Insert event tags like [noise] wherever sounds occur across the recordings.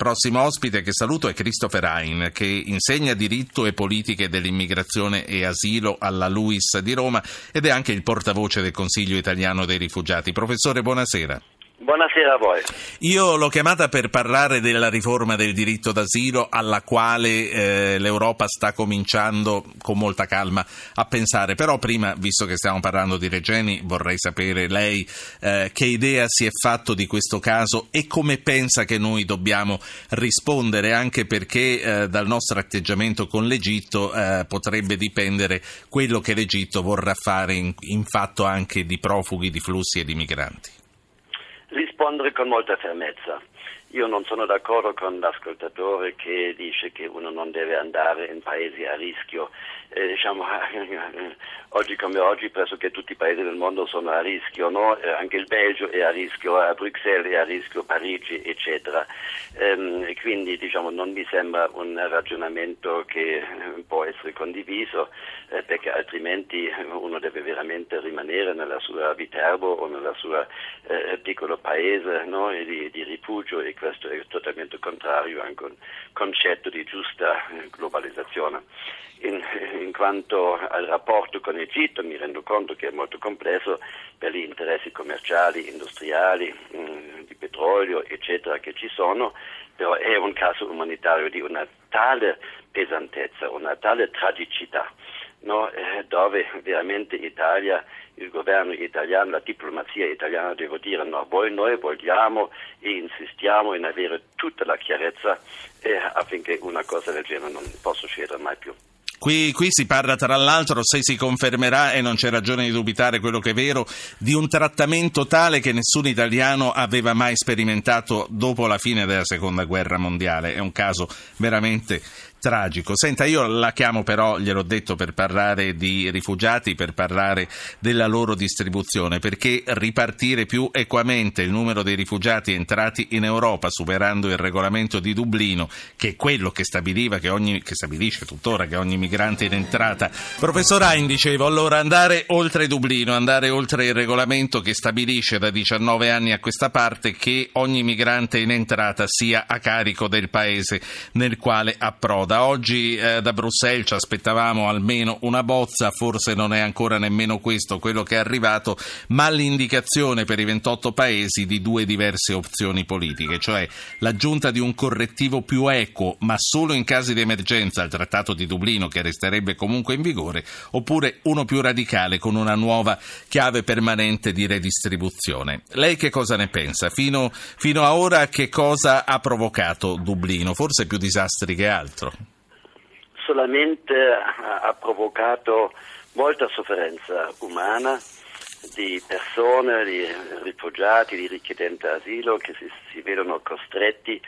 prossimo ospite che saluto è Christopher Hein, che insegna diritto e politiche dell'immigrazione e asilo alla LUIS di Roma ed è anche il portavoce del Consiglio italiano dei rifugiati. Professore, buonasera. Buonasera a voi. Io l'ho chiamata per parlare della riforma del diritto d'asilo alla quale eh, l'Europa sta cominciando con molta calma a pensare. Però prima, visto che stiamo parlando di Regeni, vorrei sapere lei eh, che idea si è fatto di questo caso e come pensa che noi dobbiamo rispondere, anche perché eh, dal nostro atteggiamento con l'Egitto eh, potrebbe dipendere quello che l'Egitto vorrà fare in, in fatto anche di profughi, di flussi e di migranti rispondere con molta fermezza. Io non sono d'accordo con l'ascoltatore che dice che uno non deve andare in paesi a rischio eh, diciamo, [laughs] oggi come oggi pressoché tutti i paesi del mondo sono a rischio, no? eh, anche il Belgio è a rischio, a Bruxelles è a rischio, Parigi eccetera. Ehm, quindi diciamo, non mi sembra un ragionamento che eh, può essere condiviso eh, perché altrimenti uno deve veramente rimanere nella sua Viterbo o nel suo eh, piccolo paese no? di, di, rifugio questo è totalmente contrario anche a un concetto di giusta eh, globalizzazione in, in, quanto al rapporto con l'Egitto mi rendo conto che è molto complesso per gli interessi commerciali, industriali, mm, di petrolio, eccetera, che ci sono, però è un caso umanitario di una tale pesantezza, una tale tragicità, no? eh, dove veramente Italia, il governo italiano, la diplomazia italiana devo dire no, voi, noi vogliamo e insistiamo in avere tutta la chiarezza eh, affinché una cosa del genere non possa succedere mai più. Qui, qui, si parla tra l'altro, se si confermerà e non c'è ragione di dubitare quello che è vero, di un trattamento tale che nessun italiano aveva mai sperimentato dopo la fine della seconda guerra mondiale. È un caso veramente tragico. Senta, io la chiamo però, gliel'ho detto, per parlare di rifugiati, per parlare della loro distribuzione, perché ripartire più equamente il numero dei rifugiati entrati in Europa, superando il regolamento di Dublino, che è quello che stabiliva che ogni, che stabilisce tuttora che ogni migrante in entrata. Professor Hein, dicevo, allora andare oltre Dublino, andare oltre il regolamento che stabilisce da 19 anni a questa parte che ogni migrante in entrata sia a carico del paese nel quale approda da oggi eh, da Bruxelles ci aspettavamo almeno una bozza, forse non è ancora nemmeno questo quello che è arrivato, ma l'indicazione per i 28 paesi di due diverse opzioni politiche, cioè l'aggiunta di un correttivo più equo, ma solo in casi di emergenza, al Trattato di Dublino che resterebbe comunque in vigore, oppure uno più radicale con una nuova chiave permanente di redistribuzione. Lei che cosa ne pensa? Fino, fino a ora che cosa ha provocato Dublino? Forse più disastri che altro solamente ha provocato molta sofferenza umana di persone, di rifugiati, di richiedenti asilo che si, si, vedono costretti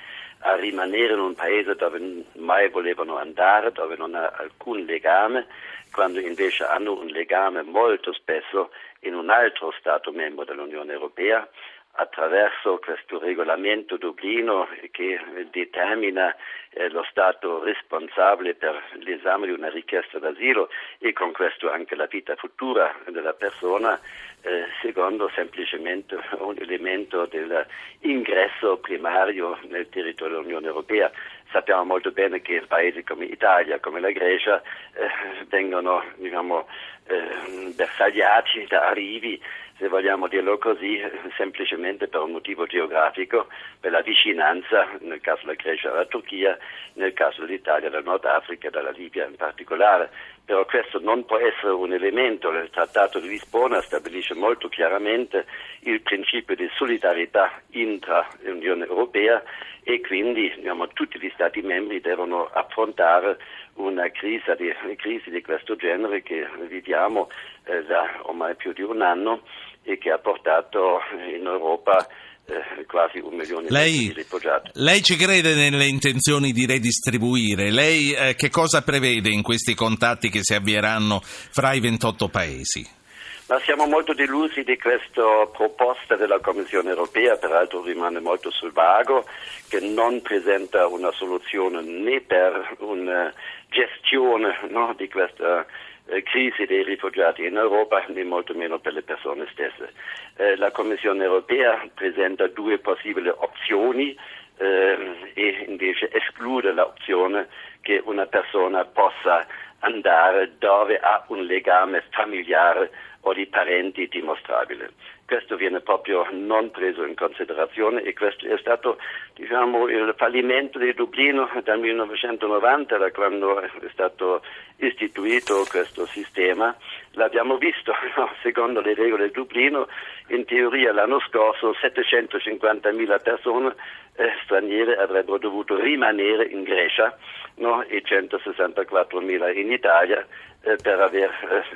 a rimanere in un paese dove mai volevano andare, dove non ha alcun legame, quando invece hanno un legame molto spesso in un altro Stato membro dell'Unione Europea attraverso questo regolamento Dublino che determina eh, lo Stato responsabile per l'esame di una richiesta d'asilo e con questo anche la vita futura della persona, eh, secondo semplicemente un elemento dell'ingresso primario nel territorio dell'Unione Europea. Sappiamo molto bene che paesi come Italia, come la Grecia, eh, vengono diciamo, eh, bersagliati da arrivi se vogliamo dirlo così, semplicemente per un motivo geografico, per la vicinanza, nel caso della Grecia alla Turchia, nel caso dell'Italia dal Nord Africa e dalla Libia in particolare. Però questo non può essere un elemento, il Trattato di Lisbona stabilisce molto chiaramente il principio di solidarietà intra Unione Europea e quindi diciamo, tutti gli Stati membri devono affrontare una crisi di, una crisi di questo genere che viviamo eh, da ormai più di un anno e che ha portato in Europa eh, quasi un milione lei, di rifugiati. Lei ci crede nelle intenzioni di redistribuire? Lei eh, che cosa prevede in questi contatti che si avvieranno fra i 28 paesi? Ma siamo molto delusi di questa proposta della Commissione europea, peraltro rimane molto sul vago, che non presenta una soluzione né per una gestione no, di questa eh, crisi dei rifugiati in Europa né molto meno per le persone stesse. Eh, la Commissione europea presenta due possibili opzioni eh, e invece esclude l'opzione che una persona possa andare dove ha un legame familiare o di parenti dimostrabile. Questo viene proprio non preso in considerazione e questo è stato diciamo, il fallimento di Dublino dal 1990, da quando è stato istituito questo sistema. L'abbiamo visto, [laughs] no? secondo le regole di Dublino, in teoria l'anno scorso 750.000 persone eh, straniere avrebbero dovuto rimanere in Grecia no? e 164.000 in Italia eh, per aver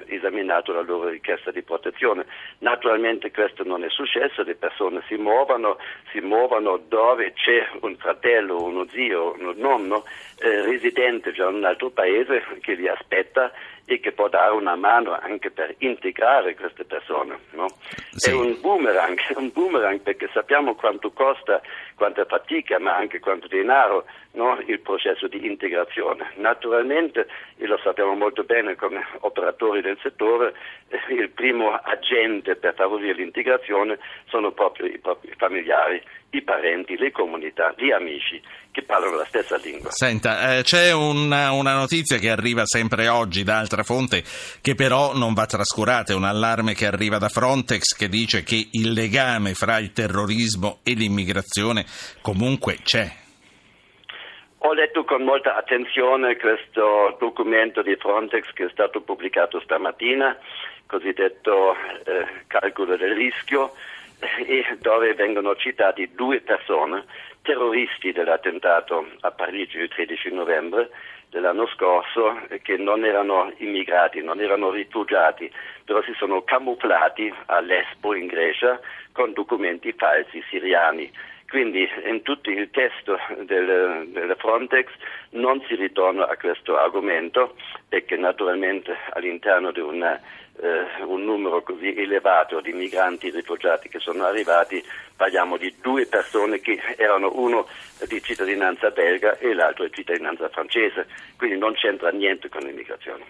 eh, esaminato la loro richiesta di protezione. Naturalmente questo non è successo, le persone si muovono, si muovono dove c'è un fratello, uno zio, un nonno eh, residente già in un altro paese che li aspetta e che può dare una mano anche per integrare queste persone. No? Sì. È un boomerang, [laughs] un boomerang perché sappiamo quanto costa, quanta fatica, ma anche quanto denaro no? il processo di integrazione. Naturalmente, e lo sappiamo molto bene come operatori del settore, eh, il primo agente per favorire l'integrazione sono proprio i propri familiari i parenti, le comunità, gli amici che parlano la stessa lingua. Senta, eh, c'è una, una, notizia che arriva sempre oggi da altra fonte che però non va trascurata, è un allarme che arriva da Frontex che dice che il legame fra il terrorismo e l'immigrazione comunque c'è. Ho letto con molta attenzione questo documento di Frontex che è stato pubblicato stamattina, cosiddetto eh, calcolo del rischio [laughs] dove vengono citati due persone, terroristi dell'attentato a Parigi il 13 novembre dell'anno scorso, che non erano immigrati, non erano rifugiati, però si sono camufflati a Lesbo in Grecia con documenti falsi siriani. Quindi in tutto il testo del, del, Frontex non si ritorna a questo argomento perché naturalmente all'interno di una eh, un numero così elevato di migranti rifugiati che sono arrivati, parliamo di due persone che erano uno di cittadinanza belga e l'altro di cittadinanza francese, quindi non c'entra niente con l'immigrazione.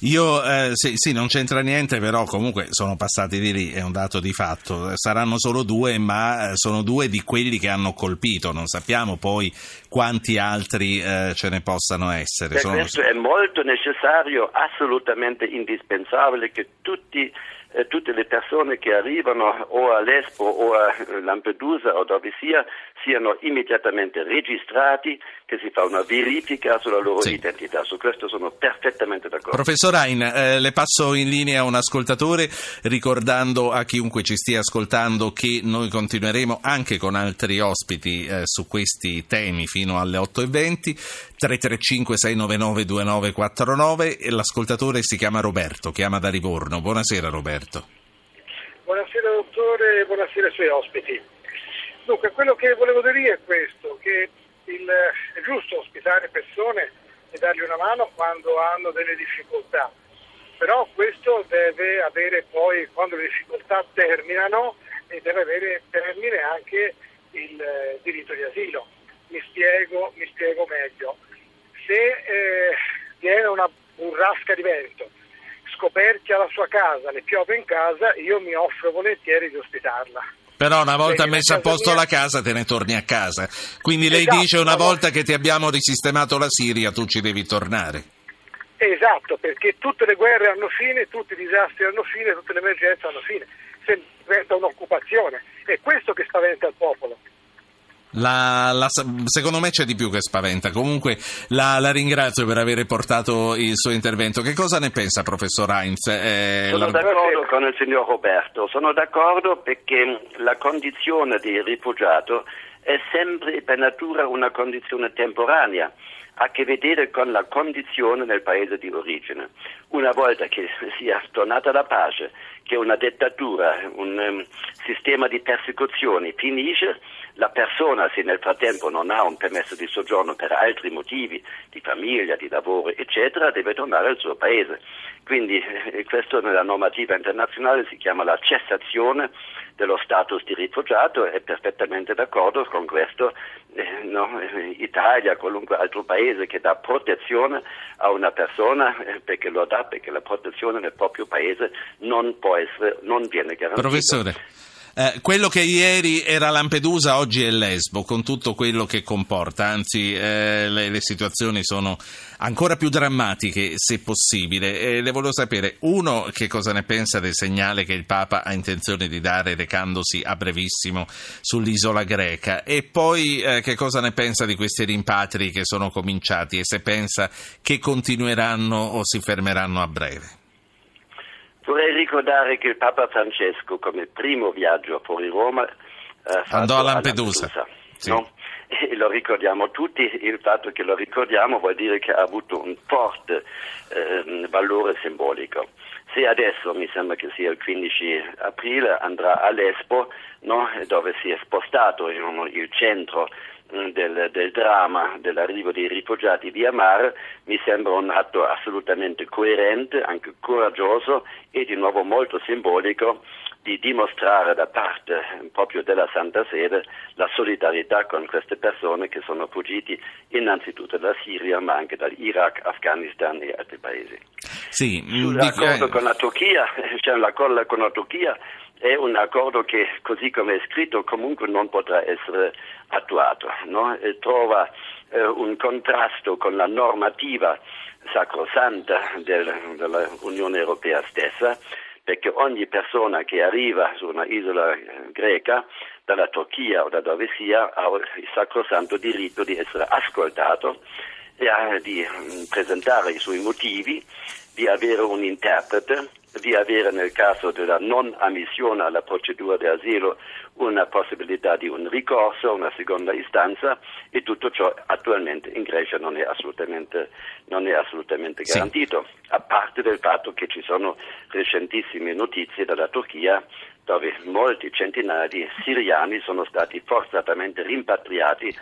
Io eh, sì, sì, non c'entra niente, però comunque sono passati di lì, è un dato di fatto. Saranno solo due, ma eh, sono due di quelli che hanno colpito, non sappiamo poi quanti altri eh, ce ne possano essere. Sono... Questo è molto necessario, assolutamente indispensabile che tutti eh, tutte le persone che arrivano o a Lesbo o a Lampedusa o dove sia siano immediatamente registrati, che si fa una verifica sulla loro sì. identità. Su questo sono perfettamente d'accordo. Professor Hein, eh, le passo in linea un ascoltatore ricordando a chiunque ci stia ascoltando che noi continueremo anche con altri ospiti eh, su questi temi fino alle 8.20. 335 699 2949 e l'ascoltatore si chiama Roberto, chiama da Livorno. Buonasera Roberto. Buonasera dottore, buonasera ai suoi ospiti. Dunque, quello che volevo dire è questo, che il, è giusto ospitare persone e dargli una mano quando hanno delle difficoltà, però questo deve avere poi, quando le difficoltà terminano, deve avere termine anche il eh, diritto di asilo. Mi spiego, mi spiego meglio. Se eh, viene una burrasca di vento, scoperchia la sua casa, le piove in casa, io mi offro volentieri di ospitarla però una volta messa a posto mia... la casa te ne torni a casa. Quindi lei esatto, dice una volta che ti abbiamo risistemato la Siria tu ci devi tornare. Esatto, perché tutte le guerre hanno fine, tutti i disastri hanno fine, tutte le emergenze hanno fine. Se diventa un'occupazione. È questo che spaventa il popolo. La, la, secondo me c'è di più che spaventa. Comunque la, la, ringrazio per aver portato il suo intervento. Che cosa ne pensa, professor Heinz? Eh, sono d'accordo con il signor Roberto, sono d'accordo perché la condizione di rifugiato è sempre per natura una condizione temporanea ha a che vedere con la condizione nel paese di origine. Una volta che [laughs] sia tornata la pace, che una dittatura, un um, sistema di persecuzioni finisce, la persona, se nel frattempo non ha un permesso di soggiorno per altri motivi, di famiglia, di lavoro, eccetera, deve tornare al suo paese. Quindi eh, questo nella normativa internazionale si chiama la cessazione dello status di rifugiato e perfettamente d'accordo con questo eh, no, Italia, qualunque altro paese che dà protezione a una persona eh, perché lo dà, perché la protezione nel proprio paese non può essere, non viene garantita. Professore. Eh, quello che ieri era Lampedusa oggi è Lesbo, con tutto quello che comporta, anzi eh, le, le, situazioni sono ancora più drammatiche se possibile. E le volevo sapere, uno, che cosa ne pensa del segnale che il Papa ha intenzione di dare recandosi a brevissimo sull'isola greca e poi eh, che cosa ne pensa di questi rimpatri che sono cominciati e se pensa che continueranno o si fermeranno a breve. Vorrei ricordare che il Papa Francesco, come primo viaggio fuori Roma, eh, andò a Lampedusa. A Lampedusa sì. no? E lo ricordiamo tutti, il fatto che lo ricordiamo vuol dire che ha avuto un forte eh, valore simbolico. Se adesso, mi sembra che sia il 15 aprile, andrà a Lesbo, no? dove si è spostato in il centro del, del, dramma dell'arrivo dei rifugiati via mare mi sembra un atto assolutamente coerente, anche coraggioso e di nuovo molto simbolico di dimostrare da parte proprio della Santa Sede la solidarietà con queste persone che sono fuggiti innanzitutto da Siria ma anche dall'Iraq, Afghanistan e altri paesi. Sì, Sull'accordo con la Turchia, [laughs] cioè l'accordo con la Turchia è un accordo che, così come è scritto, comunque non potrà essere attuato. No? trova eh, un contrasto con la normativa sacrosanta del, dell'Unione Europea stessa, perché ogni persona che arriva su una isola eh, greca, dalla Turchia o da dove sia, ha il sacrosanto diritto di essere ascoltato e di mm, presentare i suoi motivi, di avere un interprete di avere nel caso della non ammissione alla procedura di asilo una possibilità di un ricorso, una seconda istanza e tutto ciò attualmente in Grecia non è assolutamente, non è assolutamente garantito, sì. a parte del fatto che ci sono recentissime notizie dalla Turchia dove molti centinaia di siriani sono stati forzatamente rimpatriati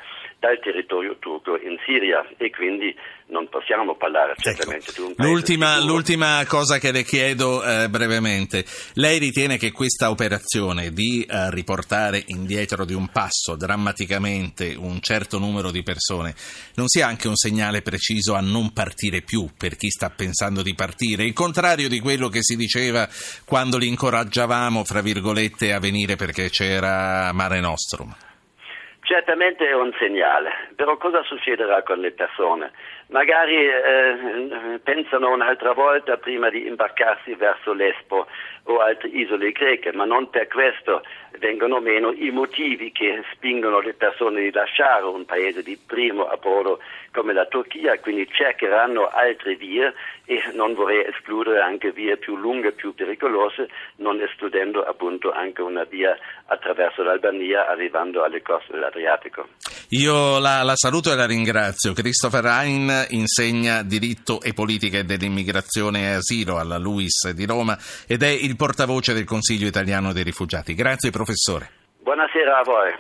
dal territorio turco in Siria e quindi non possiamo parlare ecco. certamente ecco. di un paese l'ultima, l'ultima, cosa che le chiedo eh, brevemente, lei ritiene che questa operazione di eh, riportare indietro di un passo drammaticamente un certo numero di persone non sia anche un segnale preciso a non partire più per chi sta pensando di partire, il contrario di quello che si diceva quando li incoraggiavamo, fra virgolette, a venire perché c'era Mare Nostrum? Certamente è un segnale, però cosa succederà con le persone? Magari eh, pensano un'altra volta prima di imbarcarsi verso Lesbo o altre isole greche, ma non per questo vengono meno i motivi che spingono le persone di lasciare un paese di primo approdo come la Turchia, quindi cercheranno altre vie e non vorrei escludere anche vie più lunghe, più pericolose, non escludendo appunto anche una via attraverso l'Albania arrivando alle coste dell'Adriatico. Io la, la saluto e la ringrazio. Christopher Hein insegna diritto e politica dell'immigrazione e asilo alla LUIS di Roma ed è il portavoce del Consiglio italiano dei rifugiati. Grazie professore. Buonasera a voi.